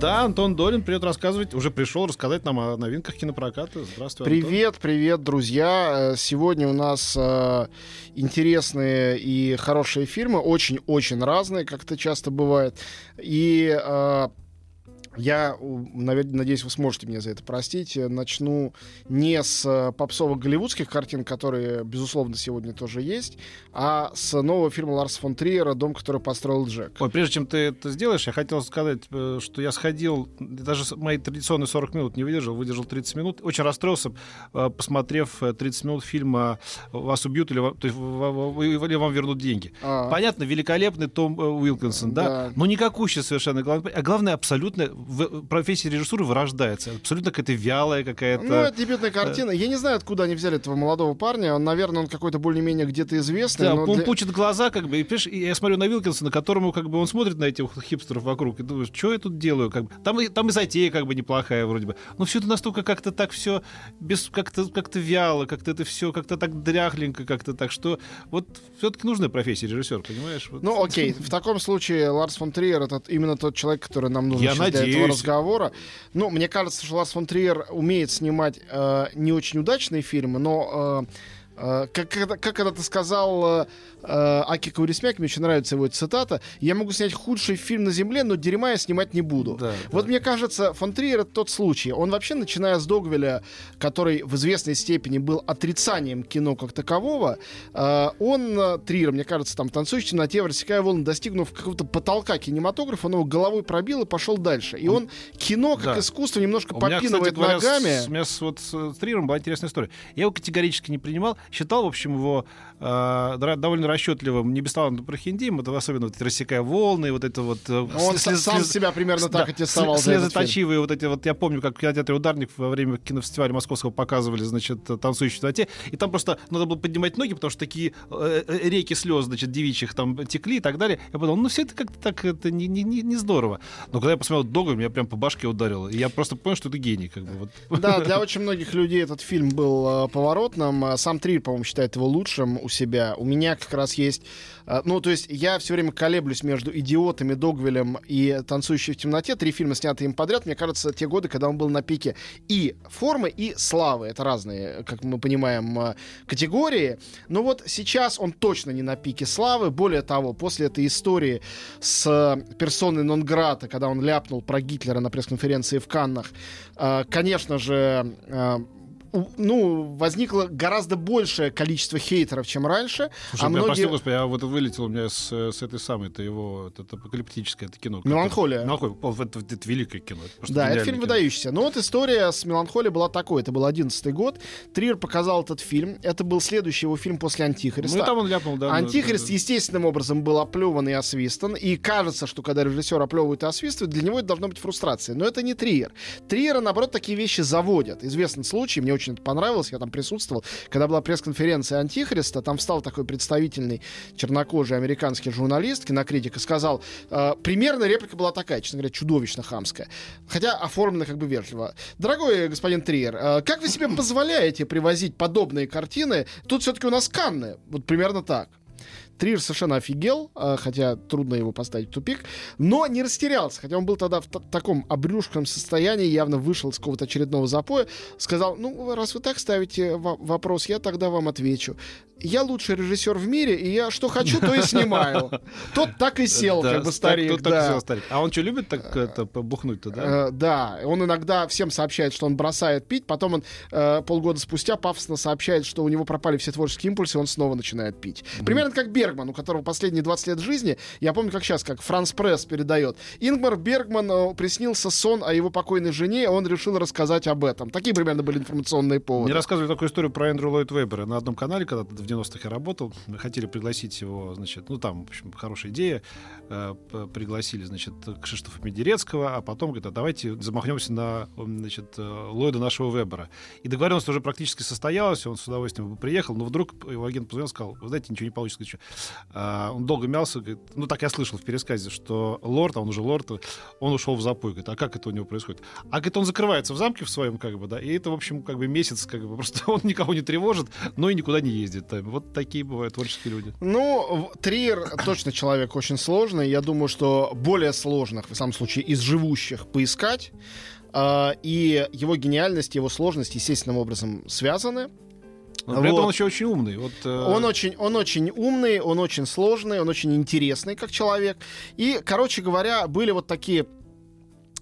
Да, Антон Долин придет рассказывать, уже пришел рассказать нам о новинках кинопроката. Здравствуй, Антон. Привет, привет, друзья. Э, Сегодня у нас э, интересные и хорошие фильмы, очень-очень разные, как это часто бывает. И э, я, надеюсь, вы сможете мне за это простить. э, Начну не с э, попсовых голливудских картин, которые, безусловно, сегодня тоже есть, а с нового фильма Ларса фон Триера «Дом, который построил Джек». Ой, прежде чем ты это сделаешь, я хотел сказать, э, что я сходил, даже мои традиционные 40 минут не выдержал, выдержал 30 минут. Очень расстроился, посмотрев э, 30 минут фильма «Вас убьют» или, ва- то есть, или «Вам вернут деньги». А. Понятно, великолепный Том Уилкинсон, да? Да. но никакущий совершенно. А главное, абсолютно в профессии режиссуры вырождается. Абсолютно какая-то вялая какая-то... Ну, это дебютная картина. Я не знаю, откуда они взяли этого молодого парня. Он, наверное, он какой-то более-менее где-то известный. Да, он для- пучит глаза, как бы, и, понимаешь, я смотрю на Вилкинсона, которому, как бы, он смотрит на этих хипстеров вокруг, и думаешь, что я тут делаю, как бы. Там, и- там и затея, как бы, неплохая, вроде бы. Но все это настолько как-то так все, без, как-то, как-то вяло, как-то это все, как-то так дряхленько, как-то так, что вот все-таки нужная профессия режиссер, понимаешь? Вот. Ну, окей. В таком случае Ларс фон Триер это именно тот человек, который нам нужен Я для этого разговора. Ну, мне кажется, что Ларс фон Триер умеет снимать э, не очень удачные фильмы, но э, э, как, когда- как когда ты сказал э, э, Аки Каурисмяк, мне очень нравится его цитата, я могу снять худший фильм на земле, но дерьма я снимать не буду. Да, Вот да. мне кажется, фон Триер это тот случай. Он вообще, начиная с Догвиля, который в известной степени был отрицанием кино как такового, э, он, э, Триер, мне кажется, там «Танцующий в темноте», «Рассекая волны», достигнув какого-то потолка кинематографа, он его головой пробил и пошел дальше. И он кино, как Да. искусство, немножко У меня, кстати попинывает говоря, с- ногами. у меня с, вот с Триером была интересная история. Я его категорически не принимал. Считал, в общем, его э, довольно расчетливым, не бесславным прохиндеем. Это особенно вот рассекая волны, вот это вот... э, Он слез- сам слез- себя примерно да, так за этот фильм. Слезоточивые вот эти вот... Я помню, как в кинотеатре «Ударник» во время кинофестиваля московского показывали, значит, «Танцующий в темноте». И там просто надо было поднимать ноги, потому что такие э, э, реки слез, значит, девичьих там текли и так далее. Я подумал, ну все это как-то так это не, не, не, не здорово. Но когда я посмотрел «Дога», меня прям по башке ударило. И я просто понял, что это гений. Как бы, вот. Да, для очень многих людей этот фильм был э, поворотным. Э, Сам Трир, по-моему, считает его лучшим себя. У меня как раз есть... э, ну, то есть я все время колеблюсь между «Идиотами», «Догвилем» и «Танцующий в темноте». Три фильма, снятые им подряд. Мне кажется, те годы, когда он был на пике и формы, и славы. Это разные, как мы понимаем, э, категории. Но вот сейчас он точно не на пике славы. Более того, после этой истории с персоной Нонграта, когда он ляпнул про Гитлера на пресс-конференции в Каннах, э, конечно же, ну, возникло гораздо большее количество хейтеров, чем раньше. Слушай, а меня, прости, многие... господи, а вот вылетел у меня с, с этой самой, это его, это, это апокалиптическое это кино. «Меланхолия». Меланхолия. О, Это, это великое кино. Это Да, это фильм кино. выдающийся. Но вот история с «Меланхолией» была такой. Это был одиннадцатый год. Триер показал этот фильм. Это был следующий его фильм после «Антихриста». Ну, там он ляпнул, да. Антихрист да, да. естественным образом был оплеван и освистан. И кажется, что когда режиссер оплевывает и освистывает, для него это должно быть фрустрацией. Но это не Триер. Триера, наоборот, такие вещи заводят. Известный случай, мне очень это понравилось, я там присутствовал. Когда была пресс-конференция Антихриста, там встал такой представительный чернокожий американский журналист, кинокритик, и сказал, э, примерно реплика была такая, честно говоря, чудовищно хамская. Хотя оформлена как бы вежливо. Дорогой господин Триер, э, как вы себе позволяете привозить подобные картины? Тут все-таки у нас Канны. Вот примерно так. Триер совершенно офигел, а, хотя трудно его поставить в тупик, но не растерялся, хотя он был тогда в та- таком обрюшком состоянии, явно вышел из какого-то очередного запоя, сказал, ну, раз вы так ставите во- вопрос, я тогда вам отвечу. Я лучший режиссер в мире, и я что хочу, то и снимаю. Тот так и сел, как бы старик. А он что, любит так это, побухнуть-то, да? Э, да, он иногда всем сообщает, что он бросает пить, потом он э, полгода спустя пафосно сообщает, что у него пропали все творческие импульсы, и он снова начинает пить. Примерно как Бергман Бергман, у которого последние 20 лет жизни, я помню, как сейчас, как Франс Пресс передает, Ингмар Бергман э, приснился сон о его покойной жене, он решил рассказать об этом. Такие примерно были информационные поводы. Мне рассказывали такую историю про Эндрю Ллойд Вебера на одном канале, когда в 90-х я работал. Мы хотели пригласить его, значит, ну там, в общем, хорошая идея. Э, пригласили, значит, Кшиштофа Медерецкого, а потом говорит, а давайте замахнемся на, значит, э, Ллойда нашего Вебера. И договоренность уже практически состоялась, он с удовольствием бы приехал, но вдруг его агент позвонил, сказал, вы знаете, ничего не получится. Ничего. А, он долго мялся, говорит, ну так я слышал в пересказе, что лорд, а он уже лорд, он ушел в запой. Говорит, а как это у него происходит? А говорит, он закрывается в замке в своем, как бы, да, и это, в общем, как бы месяц, как бы, просто он никого не тревожит, но и никуда не ездит. Вот такие бывают творческие люди. Ну, Триер точно человек очень сложный. Я думаю, что более сложных, в самом случае, из живущих поискать. Uh, и его гениальность, его сложность естественным образом связаны. Но при вот. этом он еще очень умный. Вот, э... он, очень, он очень умный, он очень сложный, он очень интересный как человек. И, короче говоря, были вот такие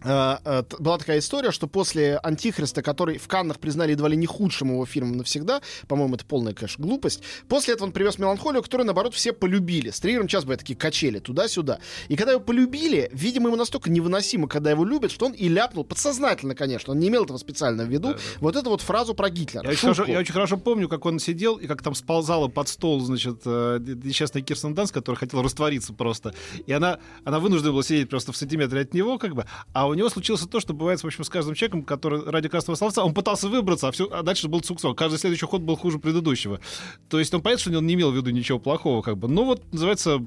была такая история, что после «Антихриста», который в Каннах признали едва ли не худшим его фильмом навсегда, по-моему, это полная, конечно, глупость, после этого он привез «Меланхолию», которую, наоборот, все полюбили. С Триером сейчас были такие качели туда-сюда. И когда его полюбили, видимо, ему настолько невыносимо, когда его любят, что он и ляпнул, подсознательно, конечно, он не имел этого специально в виду, да, да. вот эту вот фразу про Гитлера. Я очень, хорошо, я очень хорошо помню, как он сидел, и как там сползала под стол, значит, э, несчастная Кирстен Данс, которая хотела раствориться просто. И она, она вынуждена была сидеть просто в сантиметре от него, как бы, а у него случилось то, что бывает, в общем, с каждым человеком, который ради красного словца, он пытался выбраться, а, все, а дальше был цуксок. Каждый следующий ход был хуже предыдущего. То есть он понятно, что он не имел в виду ничего плохого, как бы. Ну вот, называется,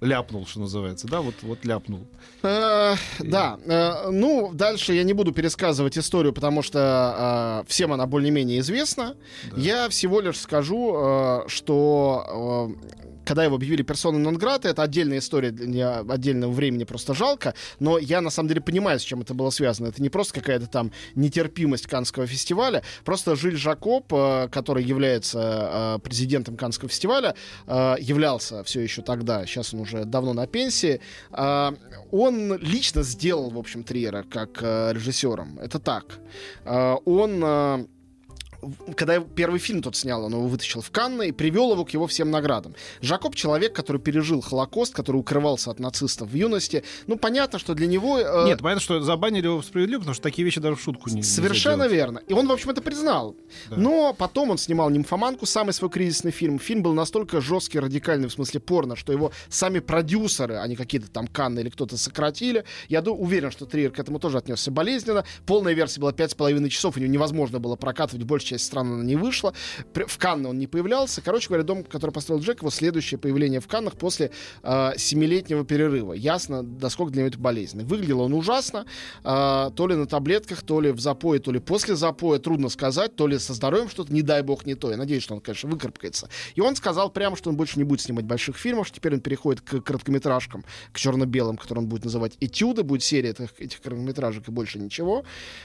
ляпнул, что называется, да, вот, вот ляпнул. Э, да, э, ну, дальше я не буду пересказывать историю, потому что э, всем она более-менее известна. Да. Я всего лишь скажу, э, что э, когда его объявили персоной нон это отдельная история для отдельного времени, просто жалко, но я на самом деле понимаю, с чем это было связано. Это не просто какая-то там нетерпимость Канского фестиваля, просто Жиль Жакоб, э, который является э, президентом Канского фестиваля, э, являлся все еще тогда, сейчас он уже давно на пенсии, он лично сделал, в общем, Триера как режиссером. Это так. Он когда первый фильм тот снял, он его вытащил в Канны и привел его к его всем наградам. Жакоб человек, который пережил Холокост, который укрывался от нацистов в юности. Ну, понятно, что для него... Э... Нет, понятно, что забанили его справедливо, потому что такие вещи даже в шутку не Совершенно верно. И он, в общем, это признал. Да. Но потом он снимал «Нимфоманку», самый свой кризисный фильм. Фильм был настолько жесткий, радикальный, в смысле порно, что его сами продюсеры, а не какие-то там Канны или кто-то сократили. Я уверен, что Триер к этому тоже отнесся болезненно. Полная версия была пять с половиной часов, и невозможно было прокатывать больше часть стран она не вышла. В Канны он не появлялся. Короче говоря, дом, который построил Джек, его следующее появление в Каннах после э, семилетнего перерыва. Ясно, насколько для него это болезненно. Выглядел он ужасно. Э, то ли на таблетках, то ли в запое, то ли после запоя. Трудно сказать. То ли со здоровьем что-то, не дай бог, не то. Я надеюсь, что он, конечно, выкарабкается. И он сказал прямо, что он больше не будет снимать больших фильмов, что теперь он переходит к короткометражкам, к черно-белым, которые он будет называть этюды. Будет серия этих, этих короткометражек и больше ничего.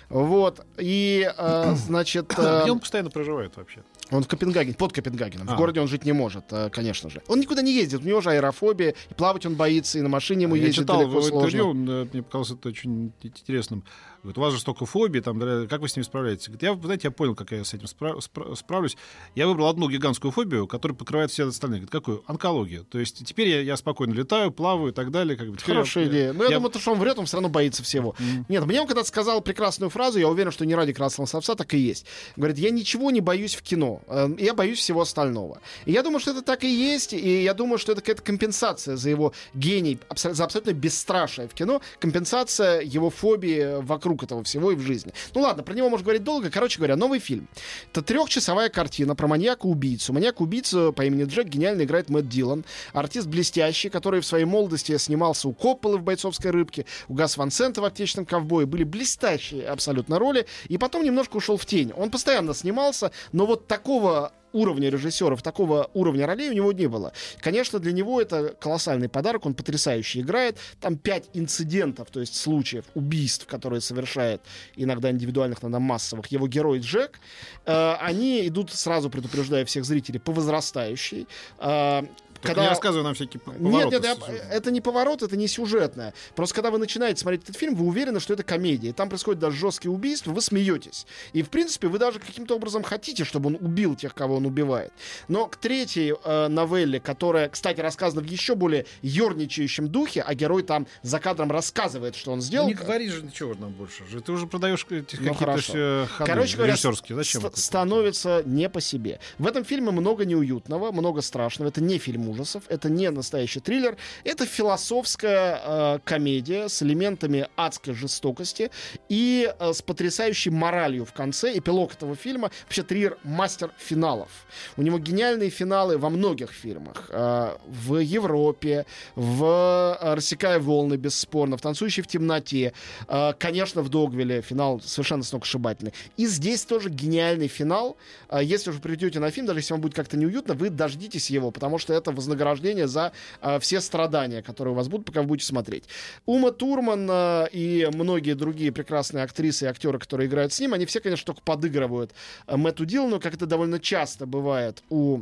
Вот. И, э, значит... Э, он постоянно проживает вообще? Он в Копенгагене, под Копенгагеном. А. В городе он жить не может, э, конечно же. Он никуда не ездит, у него же аэрофобия, и плавать он боится, и на машине ему а ездить Я читал далеко его интервью, мне показалось это очень интересным. Говорит, у вас же столько фобий, там, как вы с ними справляетесь? Говорит, я, знаете, я понял, как я с этим спра- спра- справлюсь. Я выбрал одну гигантскую фобию, которая покрывает все остальные. Говорит, какую? Онкологию. То есть теперь я, я спокойно летаю, плаваю и так далее. Как бы, Хорошая я, идея. Но я, я думаю, то, что он врет, он все равно боится всего. Mm-hmm. Нет, мне он когда-то сказал прекрасную фразу, я уверен, что не ради красного словца так и есть. Говорит, я ничего не боюсь в кино, э, я боюсь всего остального. И я думаю, что это так и есть, и я думаю, что это какая-то компенсация за его гений, за абсолютно бесстрашие в кино, компенсация его фобии вокруг этого всего и в жизни. Ну ладно, про него можно говорить долго. Короче говоря, новый фильм. Это трехчасовая картина про маньяка-убийцу. Маньяк-убийцу по имени Джек гениально играет Мэтт Дилан. Артист блестящий, который в своей молодости снимался у Копполы в «Бойцовской рыбке», у Гас Ван Сента в «Аптечном ковбое». Были блестящие абсолютно роли. И потом немножко ушел в тень. Он постоянно снимался, но вот такого уровня режиссеров, такого уровня ролей у него не было. Конечно, для него это колоссальный подарок, он потрясающе играет. Там пять инцидентов, то есть случаев убийств, которые совершает иногда индивидуальных, иногда массовых, его герой Джек. Э, они идут, сразу предупреждая всех зрителей, по возрастающей. Э, Только не рассказывай нам всякие повороты. Нет, нет, я- это не поворот, это не сюжетное. Просто когда вы начинаете смотреть этот фильм, вы уверены, что это комедия. И там происходят даже жесткие убийства, вы смеетесь. И, в принципе, вы даже каким-то образом хотите, чтобы он убил тех, кого он убивает. Но к третьей э, новелле, которая, кстати, рассказана в еще более ерничающем духе, а герой там за кадром рассказывает, что он сделал. Ну, не говори же ничего нам больше. же. Ты уже продаешь эти Ну, какие-то ходы Короче говоря, режиссерские. Зачем ст- становится не по себе. В этом фильме много неуютного, много страшного. Это не фильм ужасов, это не настоящий триллер. Это философская э, комедия с элементами адской жестокости и э, с потрясающей моралью в конце. Эпилог этого фильма. Вообще Триер мастер финалов. У него гениальные финалы во многих фильмах. Э, в Европе, в э, «Рассекая волны», бесспорно, в «Танцующей в темноте», э, конечно, в «Догвилле» финал совершенно сногсшибательный. И здесь тоже гениальный финал. Э, Если уже придете на фильм, даже если вам будет как-то неуютно, вы дождитесь его, потому что это вознаграждение за э, все страдания, которые у вас будут, пока вы будете смотреть. Ума Турман э, и многие другие прекрасные актрисы и актеры, которые играют с ним, они все, конечно, только подыгрывают э, Мэтту Дилану, как это довольно часто бывает у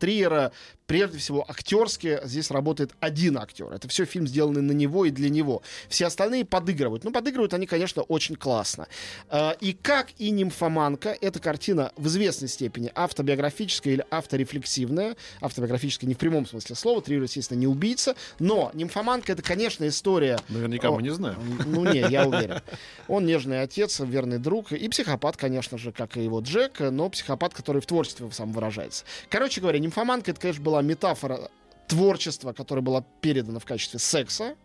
Триера, прежде всего, актерски здесь работает один актер. Это все фильм, сделанный на него и для него. Все остальные подыгрывают. Ну, подыгрывают они, конечно, очень классно. Э, И как и «Нимфоманка», эта картина в известной степени автобиографическая или авторефлексивная. Автобиографическая не в прямом смысле слова. Триер, естественно, не убийца. Но «Нимфоманка» — это, конечно, история Наверняка мы не знаем. ну, не, я уверен. Он нежный отец, верный друг и психопат, конечно же, как и его Джек, но психопат, который в творчестве сам выражается. Короче говоря, «Нимфоманка» — это, конечно, была метафора творчества, которое было передано в качестве секса,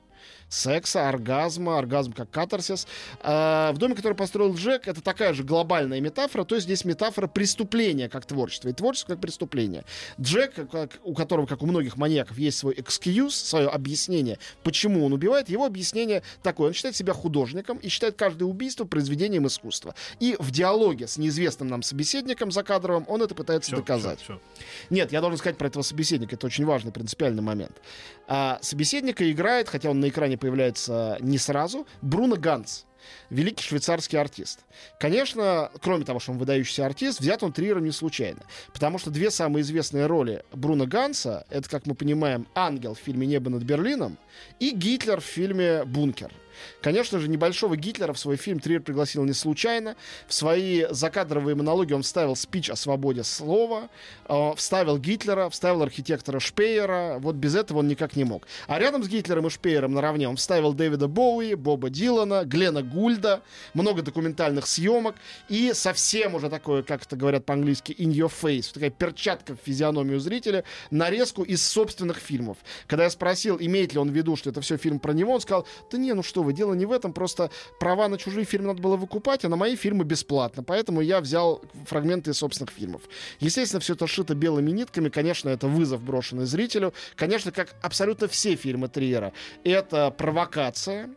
секса, оргазма, оргазм как катарсис. А, в доме, который построил Джек, это такая же глобальная метафора, то есть здесь метафора преступления как творчество, и творчество как преступление. Джек, как- у которого, как у многих маньяков, есть свой экскьюз, свое объяснение, почему он убивает, его объяснение такое. Он считает себя художником и считает каждое убийство произведением искусства. И в диалоге с неизвестным нам собеседником за кадровым он это пытается Всё, доказать. всё, всё. Нет, я должен сказать про этого собеседника. Это очень важный, принципиальный момент. А, собеседника играет, хотя он на экране появляется не сразу, Бруно Ганс. Великий швейцарский артист. Конечно, кроме того, что он выдающийся артист, взят он Триером не случайно. Потому что две самые известные роли Бруно Ганса, это, как мы понимаем, ангел в фильме «Небо над Берлином» и Гитлер в фильме «Бункер». Конечно же, небольшого Гитлера в свой фильм Триер пригласил не случайно. В свои закадровые монологи он вставил спич о свободе слова, э, вставил Гитлера, вставил архитектора Шпеера. Вот без этого он никак не мог. А рядом с Гитлером и Шпеером наравне он вставил Дэвида Боуи, Боба Дилана, Глена Гульда, много документальных съемок и совсем уже такое, как это говорят по-английски, in your face, такая перчатка в физиономию зрителя, нарезку из собственных фильмов. Когда я спросил, имеет ли он в виду, что это все фильм про него, он сказал, да не, ну что вы, дело не в этом, просто права на чужие фильмы надо было выкупать, а на мои фильмы бесплатно, поэтому я взял фрагменты из собственных фильмов. Естественно, все это шито белыми нитками, конечно, это вызов, брошенный зрителю, конечно, как абсолютно все фильмы Триера, это провокация,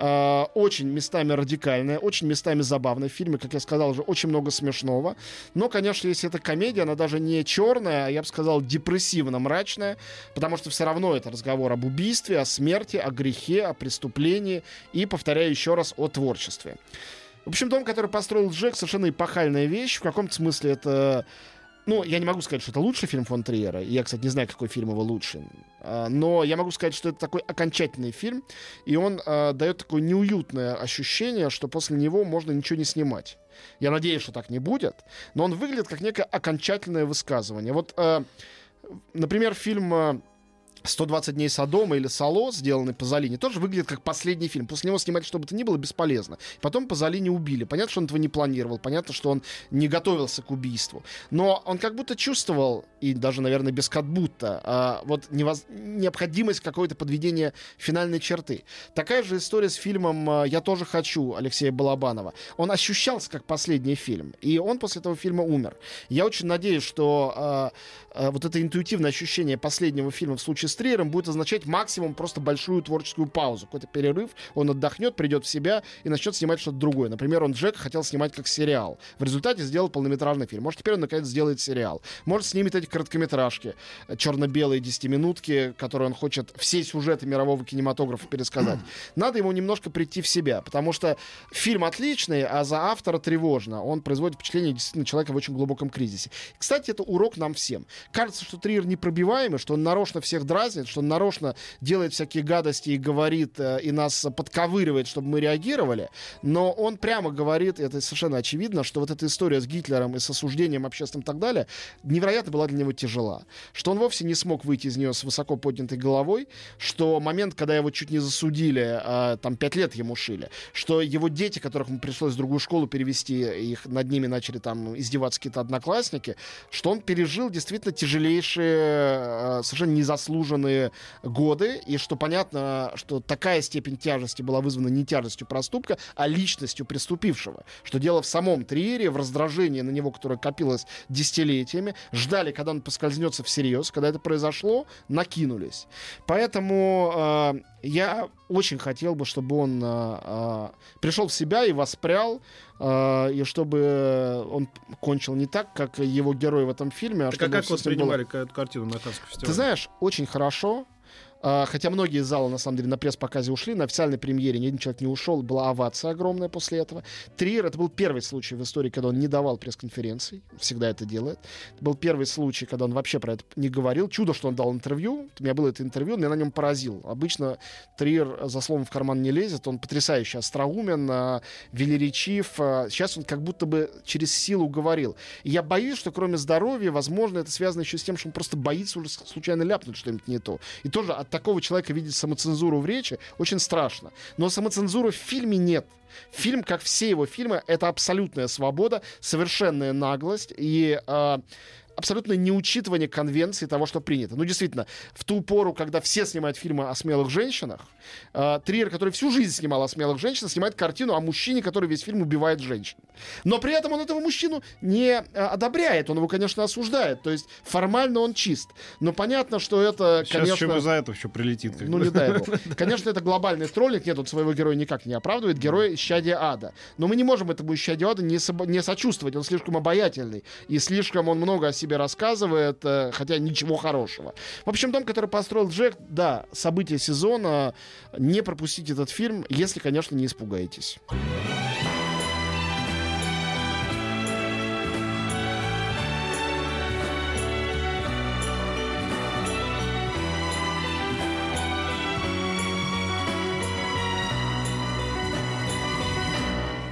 э, очень местами радикальная, очень местами забавная. В фильме, как я сказал уже, очень много смешного. Но, конечно, если это комедия, она даже не черная, а я бы сказал депрессивно-мрачная, потому что все равно это разговор об убийстве, о смерти, о грехе, о преступлении и, повторяю еще раз, о творчестве. В общем, дом, который построил Джек, совершенно эпохальная вещь. В каком-то смысле это... Ну, я не могу сказать, что это лучший фильм фон Триера. Я, кстати, не знаю, какой фильм его лучше. А, Но я могу сказать, что это такой окончательный фильм, и он а, дает такое неуютное ощущение, что после него можно ничего не снимать. Я надеюсь, что так не будет, но он выглядит как некое окончательное высказывание. Вот, а, например, фильм 120 дней Содома или Сало, сделанный Пазолини, тоже выглядит как последний фильм. После него снимать что бы то ни было бесполезно. Потом Пазолини убили. Понятно, что он этого не планировал. Понятно, что он не готовился к убийству. Но он как будто чувствовал, и даже, наверное, без как будто, а, вот невоз- необходимость какое-то подведения финальной черты. Такая же история с фильмом а, «Я тоже хочу» Алексея Балабанова. Он ощущался как последний фильм. И он после этого фильма умер. Я очень надеюсь, что а, а, вот это интуитивное ощущение последнего фильма в случае с Триером будет означать максимум просто большую творческую паузу, какой-то перерыв, он отдохнет, придет в себя и начнет снимать что-то другое. Например, он Джек хотел снимать как сериал. В результате сделал полнометражный фильм. Может, теперь он наконец сделает сериал. Может, снимет эти короткометражки, э, черно-белые десятиминутки, которые он хочет все сюжеты мирового кинематографа пересказать. Надо ему немножко прийти в себя, потому что фильм отличный, а за автора тревожно. Он производит впечатление действительно человека в очень глубоком кризисе. Кстати, это урок нам всем. Кажется, что Триер непробиваемый, что он нарочно всех дразнит, что он нарочно делает всякие гадости и говорит, э, и нас подковыривает, чтобы мы реагировали. Но он прямо говорит, это совершенно очевидно, что вот эта история с Гитлером и с осуждением общественным и так далее невероятно была для него тяжела. Что он вовсе не смог выйти из нее с высоко поднятой головой, что момент, когда его чуть не засудили, а, там пять лет ему шили, что его дети, которых ему пришлось в другую школу перевести, их над ними начали там издеваться какие-то одноклассники, что он пережил действительно тяжелейшие, а, совершенно незаслуженные годы, и что понятно, что такая степень тяжести была вызвана не тяжестью проступка, а личностью преступившего. Что дело в самом Триере, в раздражении на него, которое копилось десятилетиями, ждали, когда он поскользнется всерьез, когда это произошло, накинулись. Поэтому э, я очень хотел бы, чтобы он э, э, пришел в себя и воспрял, и чтобы он кончил не так, как его герой в этом фильме. А Так а как было- воспринимали эту картину на Каннском фестивале? Ты знаешь, очень хорошо. А, Хотя многие из зала, на самом деле, на пресс-показе ушли, на официальной премьере ни один человек не ушел, была овация огромная после этого. Триер, это был первый случай в истории, когда он не давал пресс-конференций, всегда это делает. Это был первый случай, когда он вообще про это не говорил. Чудо, что он дал интервью. У меня было это интервью, меня на нем поразил. Обычно Триер за словом в карман не лезет, он потрясающе остроумен, а, велеречив. а, Сейчас он как будто бы через силу говорил. И я боюсь, что кроме здоровья, возможно, это связано еще с тем, что он просто боится уже случайно ляпнуть что-нибудь не то. И тоже от такого человека видеть самоцензуру в речи очень страшно. Но самоцензуры в фильме нет. Фильм, как все его фильмы, это абсолютная свобода, совершенная наглость и а, абсолютное неучитывание конвенции того, что принято. Ну, действительно, в ту пору, когда все снимают фильмы о смелых женщинах, э, Триер, который всю жизнь снимал о смелых женщинах, снимает картину о мужчине, который весь фильм убивает женщин. Но при этом он этого мужчину не э, одобряет, он его, конечно, осуждает. То есть формально он чист. Но понятно, что это, Сейчас конечно... ему за это еще прилетит. Ну, не дай бог. Конечно, это глобальный троллинг. Нет, он своего героя никак не оправдывает. Герой исчадия ада. Но мы не можем этому исчадию ада не, собо- не сочувствовать. Он слишком обаятельный. И слишком он много о себе рассказывает, э, хотя ничего хорошего. В общем, дом, который построил Джек, да, события сезона. Не пропустите этот фильм, если, конечно, не испугаетесь.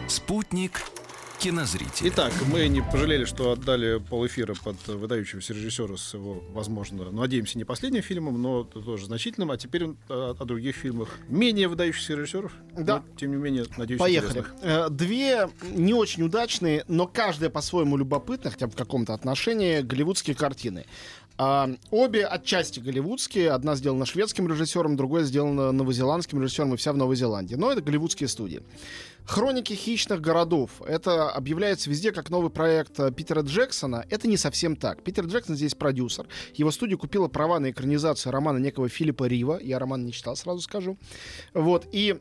Спутник кинозрителя. Итак, мы не пожалели, что отдали полэфира под выдающегося режиссера с его, возможно, ну, надеемся, не последним фильмом, но тоже значительным. А теперь о, о других фильмах менее выдающихся режиссеров. Да. но, тем не менее, надеюсь, Поехали. интересных. Э, Две не очень удачные, но каждая по-своему любопытная, хотя бы в каком-то отношении, голливудские картины. Обе отчасти голливудские. Одна сделана шведским режиссером, другая сделана новозеландским режиссером, и вся в Новой Зеландии. Но это голливудские студии. «Хроники хищных городов». Это объявляется везде как новый проект э, Питера Джексона. Это не совсем так. Питер Джексон здесь продюсер. Его студия купила права на экранизацию романа некого Филиппа Рива. Я роман не читал, сразу скажу. Вот. И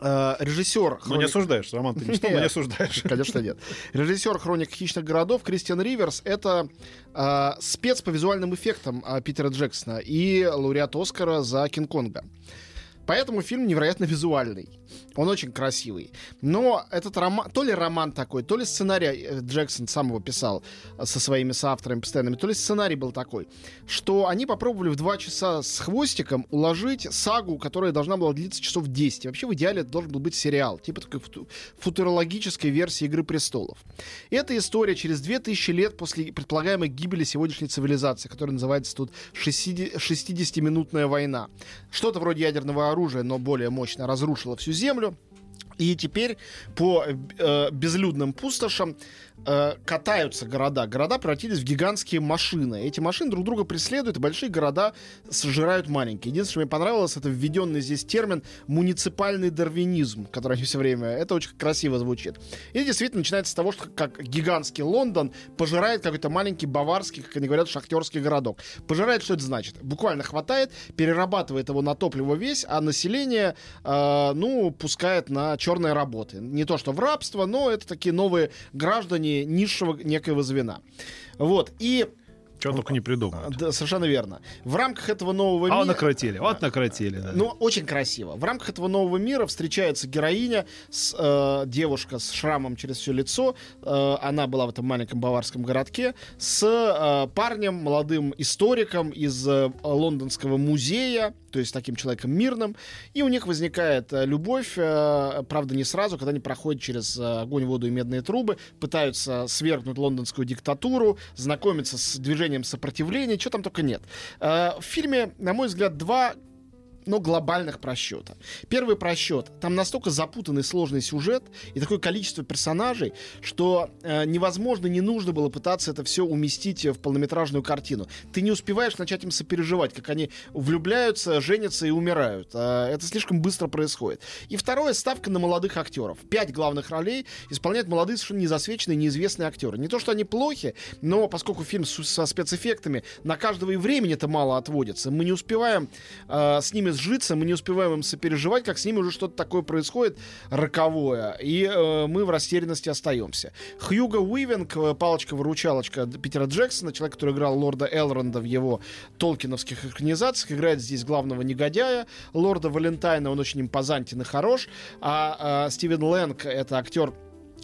э, режиссер... Но не «Хроник- осуждаешь, Роман, ты не но не осуждаешь. Конечно, нет. Режиссер хроник хищных городов Кристиан Риверс это э, спец по визуальным эффектам э, Питера Джексона и лауреат Оскара за Кинг-Конга. Поэтому фильм невероятно визуальный. Он очень красивый. Но этот роман, то ли роман такой, то ли сценарий э, Джексон сам его писал э, со своими соавторами постоянными, то ли сценарий был такой, что они попробовали в два часа с хвостиком уложить сагу, которая должна была длиться часов 10. Вообще в идеале это должен был быть сериал, типа такой футу- футурологической версии «Игры престолов». Это история через 2000 лет после предполагаемой гибели сегодняшней цивилизации, которая называется тут 60 60-минутная война. Что-то вроде ядерного оружия, но более мощно разрушило всю Землю. И теперь по э, безлюдным пустошам э, катаются города. Города превратились в гигантские машины. Эти машины друг друга преследуют, и большие города сожирают маленькие. Единственное, что мне понравилось, это введенный здесь термин муниципальный дарвинизм, который они все время... Это очень красиво звучит. И действительно начинается с того, что как гигантский Лондон пожирает какой-то маленький баварский, как они говорят, шахтерский городок. Пожирает, что это значит? Буквально хватает, перерабатывает его на топливо весь, а население, э, ну, пускает на черные работы. Не то, что в рабство, но это такие новые граждане низшего некоего звена. Вот. И чего только не придумают. Да, совершенно верно. В рамках этого нового мира... А накрутили, вот накрутили. Да. Ну, очень красиво. В рамках этого нового мира встречается героиня, с, э, девушка с шрамом через все лицо. Э, она была в этом маленьком баварском городке. С э, парнем, молодым историком из э, лондонского музея, то есть таким человеком мирным. И у них возникает э, любовь, э, правда, не сразу, когда они проходят через э, огонь, воду и медные трубы, пытаются свергнуть лондонскую диктатуру, знакомиться с движением движением сопротивления, чего там только нет. Э, в фильме, на мой взгляд, два но глобальных просчета. Первый просчет. Там настолько запутанный сложный сюжет и такое количество персонажей, что э, невозможно, не нужно было пытаться это все уместить в полнометражную картину. Ты не успеваешь начать им сопереживать, как они влюбляются, женятся и умирают. Э, это слишком быстро происходит. И второе, ставка на молодых актеров. Пять главных ролей исполняют молодые, совершенно незасвеченные, неизвестные актеры. Не то, что они плохи, но поскольку фильм со спецэффектами, на каждого и времени это мало отводится. Мы не успеваем э, с ними сжиться, мы не успеваем им сопереживать, как с ними уже что-то такое происходит роковое, и э, мы в растерянности остаемся. Хьюго Уивинг, э, палочка-выручалочка Питера Джексона, человек, который играл лорда Элронда в его толкиновских экранизациях, играет здесь главного негодяя. Лорда Валентайна, он очень импозантен и хорош, а, а Стивен Лэнг, это актер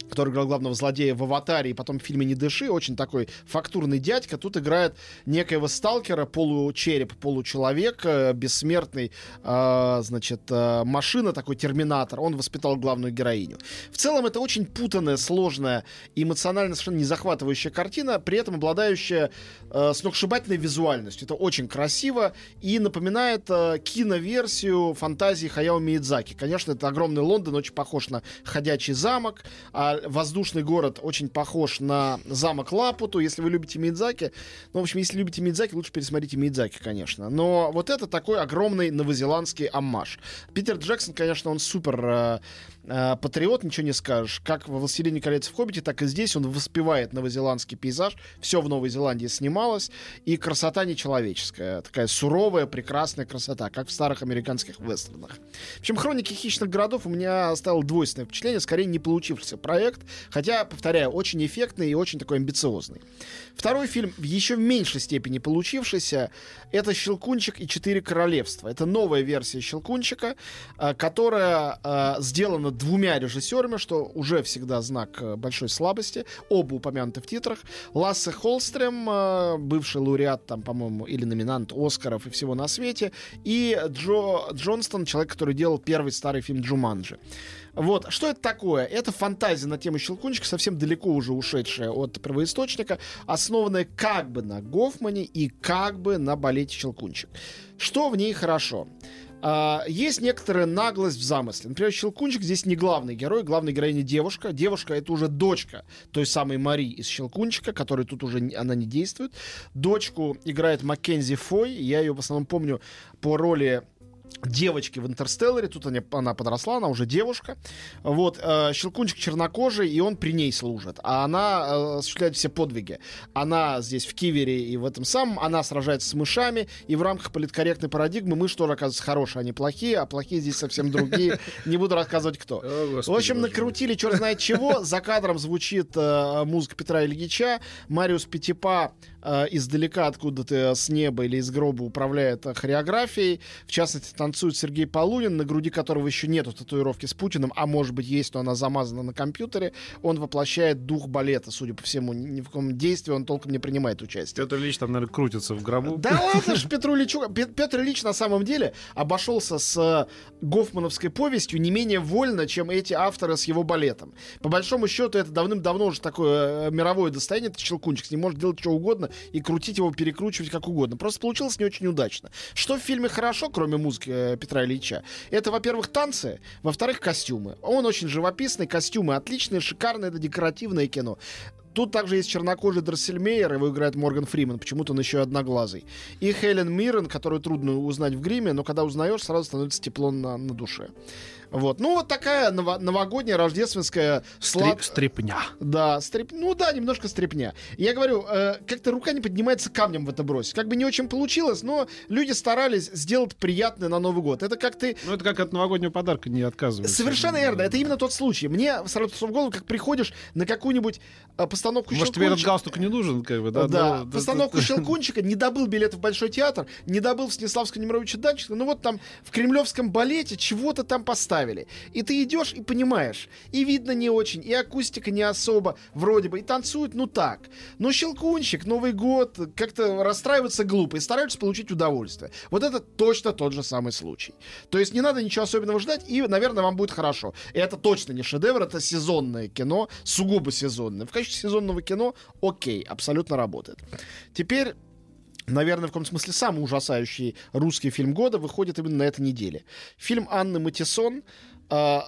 который играл главного злодея в «Аватаре» и потом в фильме «Не дыши», очень такой фактурный дядька. Тут играет некоего сталкера, получереп, получеловек, э, бессмертный, э, значит, э, машина, такой терминатор. Он воспитал главную героиню. В целом это очень путанная, сложная, эмоционально совершенно не захватывающая картина, при этом обладающая э, сногсшибательной визуальностью. Это очень красиво и напоминает э, киноверсию фантазии Хаяо Миядзаки. Конечно, это огромный Лондон, очень похож на «Ходячий замок», а воздушный город очень похож на замок Лапуту. Если вы любите Мидзаки, ну, в общем, если любите Мидзаки, лучше пересмотрите Мидзаки, конечно. Но вот это такой огромный новозеландский аммаж. Питер Джексон, конечно, он супер э, э, патриот, ничего не скажешь. Как во «Властелине колец» в «Хоббите», так и здесь он воспевает новозеландский пейзаж. Все в Новой Зеландии снималось. И красота нечеловеческая. Такая суровая, прекрасная красота, как в старых американских вестернах. В общем, «Хроники хищных городов» у меня оставил двойственное впечатление, скорее не получившийся проект. Хотя, повторяю, очень эффектный и очень такой амбициозный. Второй фильм, еще в меньшей степени получившийся, это «Щелкунчик и четыре королевства». Это новая версия «Щелкунчика», э, которая э, сделана двумя режиссерами, что уже всегда знак э, большой слабости. Оба упомянуты в титрах. Лассе Холстрем, бывший лауреат, там, по-моему, или номинант Оскаров и всего на свете. И Джо Джонстон, человек, который делал первый старый фильм «Джуманджи». Вот, что это такое? Это фантазия на тему Щелкунчика, совсем далеко уже ушедшая от первоисточника, основанная как бы на Гофмане и как бы на балете Щелкунчик. Что в ней хорошо? Uh, есть некоторая наглость в замысле. Например, Щелкунчик здесь не главный герой, главная героиня девушка. Девушка это уже дочка той самой Мари из Щелкунчика, которая тут уже она не действует. Дочку играет Маккензи Фой. Я ее в основном помню по роли девочки в Интерстелларе. Тут она, она подросла, она уже девушка. Вот, э, Щелкунчик чернокожий, и он при ней служит. А она э, осуществляет все подвиги. Она здесь в Кивере и в этом самом, она сражается с мышами, и в рамках политкорректной парадигмы мыши тоже, оказывается, хорошие, а не плохие, а плохие здесь совсем другие. Не буду рассказывать, кто. В общем, накрутили черт знает чего. За кадром звучит э, музыка Петра Ильича. Мариус Петипа э, издалека откуда-то с неба или из гроба управляет хореографией. В частности, танцует Сергей Полунин, на груди которого еще нету татуировки с Путиным, а может быть есть, но она замазана на компьютере. Он воплощает дух балета, судя по всему. Ни в каком действии он толком не принимает участие. Петр Ильич там, наверное, крутится в гробу. Да ладно ж, Петру Ильичу. Петр Ильич на самом деле обошелся с Гофмановской повестью не менее вольно, чем эти авторы с его балетом. По большому счету, это давным-давно уже такое э, мировое достояние, это Щелкунчик, с ним может делать что угодно и крутить его, перекручивать как угодно. Просто получилось не очень удачно. Что в фильме хорошо, кроме музыки э, Петра Ильича. Это, во-первых, танцы, во-вторых, костюмы. Он очень живописный, костюмы отличные, шикарные, это декоративное кино. Тут также есть чернокожий Дроссельмейер, его играет Морган Фриман, почему-то он еще одноглазый. И Хелен Миррен, которую трудно узнать в гриме, но когда узнаешь, сразу становится тепло на, на душе. Вот. Ну, вот такая ново- новогодняя рождественская слад... Стрип, стрипня. Да, стрип... ну да, немножко стрипня. Я говорю, э, как-то рука не поднимается камнем в это бросить. Как бы не очень получилось, но люди старались сделать приятное на Новый год. Это как ты... Ну, это как от новогоднего подарка не отказываются. Совершенно верно. Это именно тот случай. Мне сразу в голову, как приходишь на какую-нибудь э, постановку Может, тебе этот «Щелкунчика». галстук не нужен, как бы, да? Да, Ну, постановку Щелкунчика, не добыл билет в Большой театр, не добыл в Станиславского Немировича Данченко, ну вот там в Кремлевском балете чего-то там поставили. И ты идешь и понимаешь, и видно не очень, и акустика не особо, вроде бы, и танцуют, ну так. Но Щелкунчик, Новый год, как-то расстраиваться глупо и стараются получить удовольствие. Вот это точно тот же самый случай. То есть не надо ничего особенного ждать, и, наверное, вам будет хорошо. И это точно не шедевр, это сезонное кино, сугубо сезонное. В качестве сезонного кино окей, абсолютно работает. Теперь Наверное, в каком смысле самый ужасающий русский фильм года выходит именно на этой неделе. Фильм Анны Матисон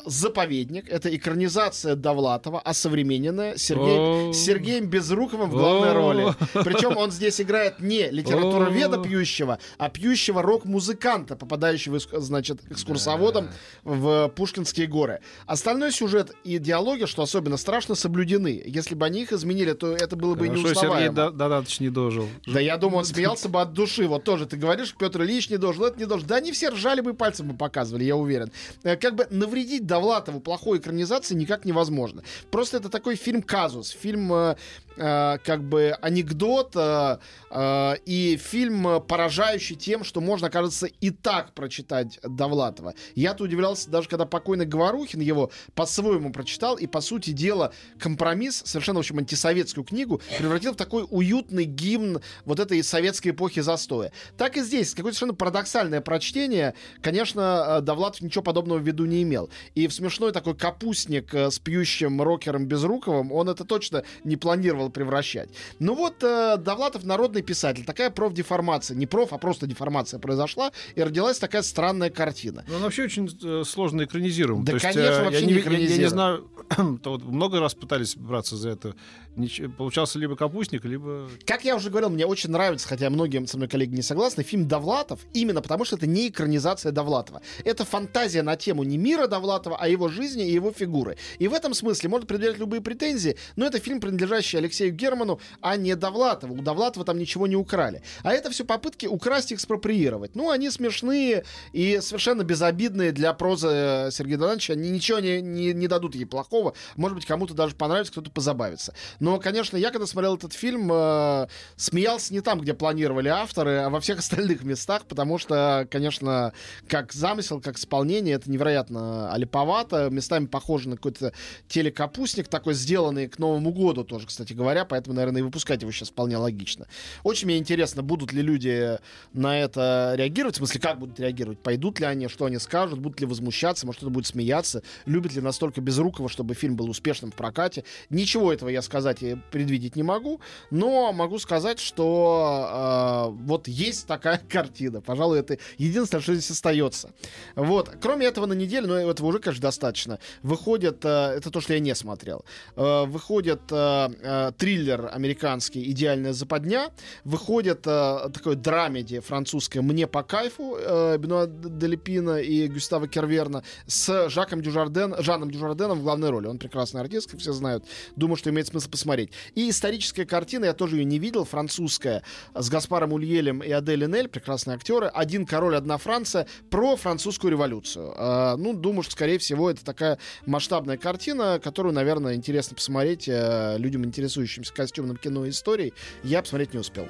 «Заповедник». Это экранизация Довлатова, осовремененная, Сергей, О. с Сергеем Безруковым в главной роли. Причем он здесь играет не литературоведа пьющего, а пьющего рок-музыканта, попадающего, значит, экскурсоводом в Пушкинские горы. Остальной сюжет и диалоги, что особенно страшно, соблюдены. Если бы они их изменили, то это было бы Хорошо, Сергей неузнаваемо. До- Донатович не дожил. Да я думаю, он смеялся бы от души. Вот тоже ты говоришь, Петр Ильич не должен, это не должен. Да они все ржали бы и пальцем бы показывали, я уверен. Э, Как бы навредить Довлатову плохой экранизации никак невозможно. Просто это такой фильм-казус, фильм э, э, как бы анекдот э, э, и фильм, э, поражающий тем, что можно, кажется, и так прочитать Довлатова. Я-то удивлялся, даже когда покойный Говорухин его по-своему прочитал, и, по сути дела, компромисс, совершенно, в общем, антисоветскую книгу, превратил в такой уютный гимн вот этой советской эпохи застоя. Так и здесь, какое-то совершенно парадоксальное прочтение. Конечно, э, Довлатов ничего подобного в виду не имел. И в смешной такой капустник с пьющим рокером Безруковым он это точно не планировал превращать. Ну вот, э, Довлатов народный писатель. Такая профдеформация. Не проф, а просто деформация произошла, и родилась такая странная картина. Ну, он вообще очень э, сложно экранизируем. Да, То есть, конечно, э, вообще я не я- я, не знаю, то вот много раз пытались браться за это. Нич- получался либо капустник, либо... Как я уже говорил, мне очень нравится, хотя многие со мной коллеги не согласны, фильм Довлатов, именно потому что это не экранизация Довлатова. Это фантазия на тему не мира Довлатова, а его жизни и его фигуры. И в этом смысле можно предъявлять любые претензии, но это фильм, принадлежащий Алексею Герману, а не Довлатову. У Довлатова там ничего не украли. А это все попытки украсть и экспроприировать. Ну, они смешные и совершенно безобидные для прозы э, Сергея Донатовича. Они ничего не, не, не дадут ей плохого. Может быть, кому-то даже понравится, кто-то позабавится. Но, конечно, я когда смотрел этот фильм, э, смеялся не там, где планировали авторы, а во всех остальных местах, потому что, конечно, как замысел, как исполнение, это невероятно олиповато, местами похоже на какой-то телекапустник, такой сделанный к Новому году тоже, кстати говоря, поэтому, наверное, и выпускать его сейчас вполне логично. Очень мне интересно, будут ли люди на это реагировать, в смысле, как будут реагировать, пойдут ли они, что они скажут, будут ли возмущаться, может, кто-то будет смеяться, любит ли настолько Безрукова, чтобы фильм был успешным в прокате. Ничего этого я сказать и предвидеть не могу, но могу сказать, что э, вот есть такая картина. Пожалуй, это единственное, что здесь остается. Вот. Кроме этого, на неделю, но этого уже, конечно, достаточно, выходит, э, это то, что я не смотрел, э, выходит э, э, триллер американский «Идеальная западня», выходит э, такой драмеди французское «Мне по кайфу» э, Бенуа Делепина и Гюстава Керверна с Жаком Дюжарден, Жаном Дюжарденом в главной роли. Он прекрасный артист, как все знают. Думаю, что имеет смысл посмотреть. И историческая картина, я тоже ее не видел, французская, с Гаспаром Ульелем и Адель Нель, прекрасные актеры. «Один король, одна Франция» про французскую революцию. Э, ну, думаю, что, скорее всего, это такая масштабная картина, которую, наверное, интересно посмотреть э, людям, интересующимся костюмным кино и историей. Я посмотреть не успел.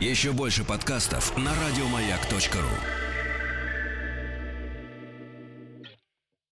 Еще больше подкастов на радиомаяк.ру.